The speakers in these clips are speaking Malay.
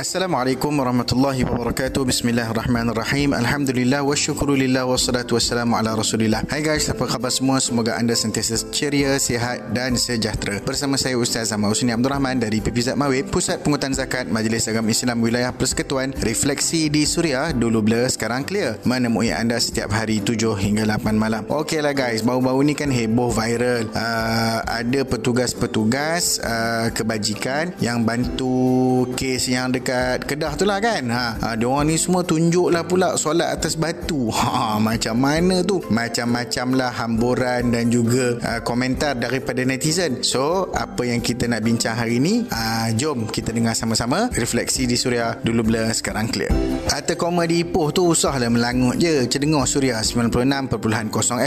Assalamualaikum warahmatullahi wabarakatuh. Bismillahirrahmanirrahim. Alhamdulillah wa syukurulillah wa salatu wassalamu ala rasulillah. Hai guys, apa khabar semua? Semoga anda sentiasa ceria, sihat dan sejahtera. Bersama saya Ustaz Ahmad Husni Abdul Rahman dari PPZ Mawib, Pusat Pengutan Zakat Majlis Agama Islam Wilayah Persekutuan. Refleksi di Suria, dulu blur, sekarang clear. Menemui anda setiap hari 7 hingga 8 malam. Okeylah guys, bau-bau ni kan heboh viral. Uh, ada petugas-petugas uh, kebajikan yang bantu kes yang dekat dekat Kedah tu lah kan. Ha, ha dia orang ni semua tunjuklah pula solat atas batu. Ha macam mana tu? Macam-macam lah hamburan dan juga uh, komentar daripada netizen. So apa yang kita nak bincang hari ni uh, jom kita dengar sama-sama refleksi di Suria dulu bila sekarang clear. Harta koma di Ipoh tu usahlah melangut je. Cedengar Suria 96.0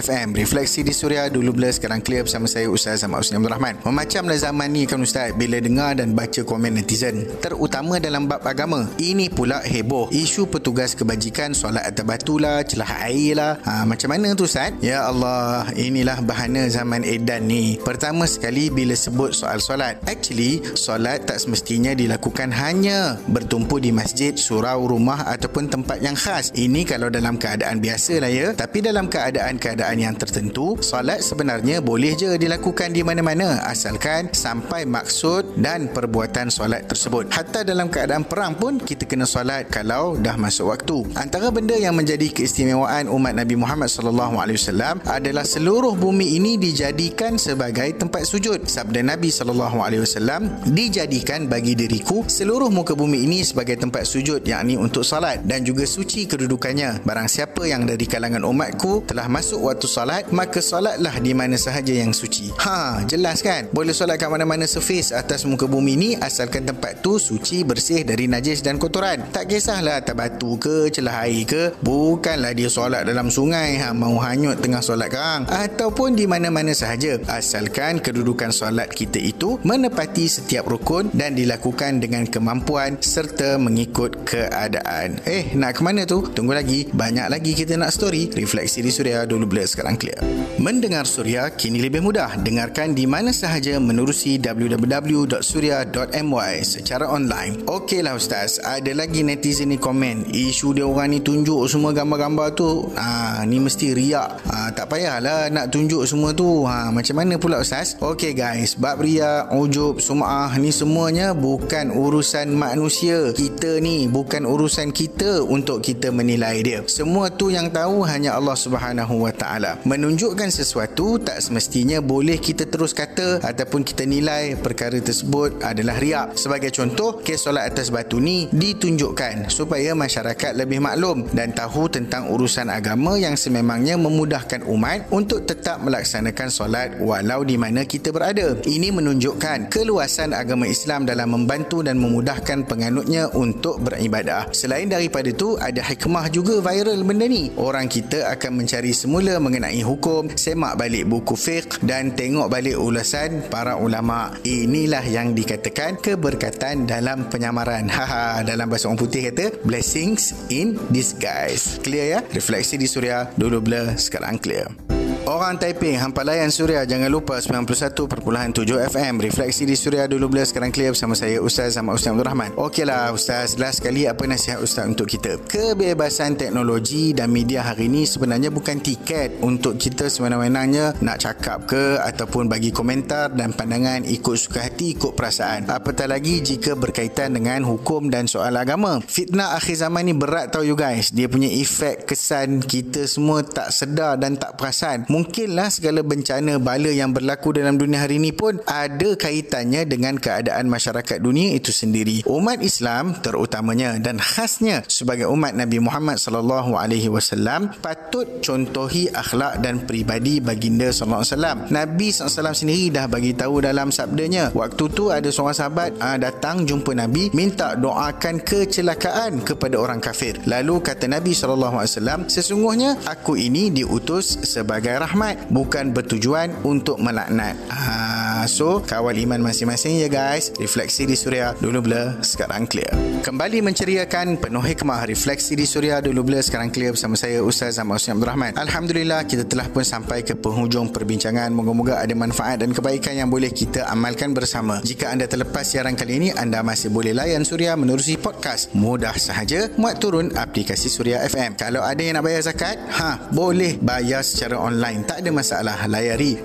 FM Refleksi di Suria dulu bila sekarang clear bersama saya Ustaz Ahmad Husni Abdul Rahman. Memacamlah zaman ni kan Ustaz Bila dengar dan baca komen netizen. Terutama dalam bab agama. Ini pula heboh. Isu petugas kebajikan solat atas batu lah, celah air lah. Ha, macam mana tu Ustaz? Ya Allah, inilah bahana zaman edan ni. Pertama sekali bila sebut soal solat. Actually, solat tak semestinya dilakukan hanya bertumpu di masjid, surau, rumah ataupun tempat yang khas. Ini kalau dalam keadaan biasa lah ya. Tapi dalam keadaan-keadaan yang tertentu, solat sebenarnya boleh je dilakukan di mana-mana asalkan sampai maksud dan perbuatan solat tersebut. Hatta dalam keadaan perang pun kita kena solat kalau dah masuk waktu. Antara benda yang menjadi keistimewaan umat Nabi Muhammad sallallahu alaihi wasallam adalah seluruh bumi ini dijadikan sebagai tempat sujud. Sabda Nabi sallallahu alaihi wasallam, "Dijadikan bagi diriku seluruh muka bumi ini sebagai tempat sujud, yakni untuk salat dan juga suci kedudukannya. Barang siapa yang dari kalangan umatku telah masuk waktu salat, maka salatlah di mana sahaja yang suci." Ha, jelas kan? Boleh solat kat mana-mana surface atas muka bumi ini asalkan tempat tu suci, bersih dari najis dan kotoran. Tak kisahlah atas batu ke, celah air ke, bukanlah dia solat dalam sungai ha, mau hanyut tengah solat kang ataupun di mana-mana sahaja asalkan kedudukan solat kita itu menepati setiap rukun dan dilakukan dengan kemampuan serta mengikut keadaan. Eh, nak ke mana tu? Tunggu lagi. Banyak lagi kita nak story. Refleksi di Suria dulu bila sekarang clear. Mendengar Suria kini lebih mudah. Dengarkan di mana sahaja menerusi www.suria.my secara online. Okey lah Ustaz. Ada lagi netizen ni komen Isu dia orang ni tunjuk semua gambar-gambar tu. Ha, Ni mesti riak. Ha, Tak payahlah nak tunjuk semua tu. Ha, Macam mana pula Ustaz? Okay guys. Bab riak, ujub, sum'ah Ni semuanya bukan urusan manusia Kita ni. Bukan urusan kita Untuk kita menilai dia. Semua tu yang tahu hanya Allah Subhanahu Taala. Menunjukkan sesuatu Tak semestinya boleh kita terus kata Ataupun kita nilai perkara tersebut adalah riak. Sebagai contoh Kes solat atas batu ni ditunjukkan supaya masyarakat lebih maklum dan tahu tentang urusan agama yang sememangnya memudahkan umat untuk tetap melaksanakan solat walau di mana kita berada. Ini menunjukkan keluasan agama Islam dalam membantu dan memudahkan penganutnya untuk beribadah. Selain daripada itu, ada hikmah juga viral benda ni. Orang kita akan mencari semula mengenai hukum, semak balik buku fiqh dan tengok balik ulasan para ulama. Inilah yang dikatakan keberkatan dalam penyamaran. Haha, dalam bahasa orang putih kata blessings in disguise. Clear ya? Refleksi di suria dulu blur, sekarang clear. Orang Taiping, hampa layan Suria jangan lupa 91.7 FM Refleksi di Suria dulu bila sekarang clear bersama saya Ustaz sama Ustaz Abdul Rahman. Okeylah Ustaz, last sekali apa nasihat Ustaz untuk kita? Kebebasan teknologi dan media hari ini sebenarnya bukan tiket Untuk kita sebenarnya nak cakap ke Ataupun bagi komentar dan pandangan ikut suka hati, ikut perasaan. Apatah lagi jika berkaitan dengan hukum dan soal agama. Fitnah akhir zaman ni berat tau you guys. Dia punya efek kesan kita semua tak sedar dan tak perasan mungkinlah segala bencana bala yang berlaku dalam dunia hari ini pun ada kaitannya dengan keadaan masyarakat dunia itu sendiri. Umat Islam terutamanya dan khasnya sebagai umat Nabi Muhammad sallallahu alaihi wasallam patut contohi akhlak dan peribadi baginda sallallahu alaihi wasallam. Nabi sallallahu sendiri dah bagi tahu dalam sabdanya, waktu tu ada seorang sahabat aa, ah, datang jumpa Nabi minta doakan kecelakaan kepada orang kafir. Lalu kata Nabi sallallahu alaihi wasallam, sesungguhnya aku ini diutus sebagai rahmat bukan bertujuan untuk melaknat. Ha So kawal iman masing-masing ya guys. Refleksi di Suria dulu blur sekarang clear. Kembali menceriakan penuh hikmah refleksi di Suria dulu blur sekarang clear bersama saya Ustaz Ahmad Husni Abdul Rahman. Alhamdulillah kita telah pun sampai ke penghujung perbincangan. Moga-moga ada manfaat dan kebaikan yang boleh kita amalkan bersama. Jika anda terlepas siaran kali ini, anda masih boleh layan Suria menerusi podcast. Mudah sahaja muat turun aplikasi Suria FM. Kalau ada yang nak bayar zakat, ha, boleh bayar secara online. Tak ada masalah. Layari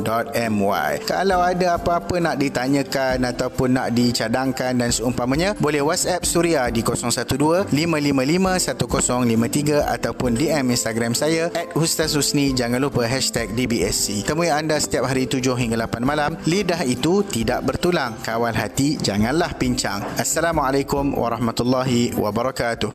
www.zakat.com.my Kalau ada apa-apa nak ditanyakan ataupun nak dicadangkan dan seumpamanya, boleh WhatsApp Suria di 012-555-1053 ataupun DM Instagram saya at Ustaz Husni. Jangan lupa hashtag DBSC. Temui anda setiap hari 7 hingga 8 malam. Lidah itu tidak bertulang. Kawal hati, janganlah pincang. Assalamualaikum warahmatullahi wabarakatuh.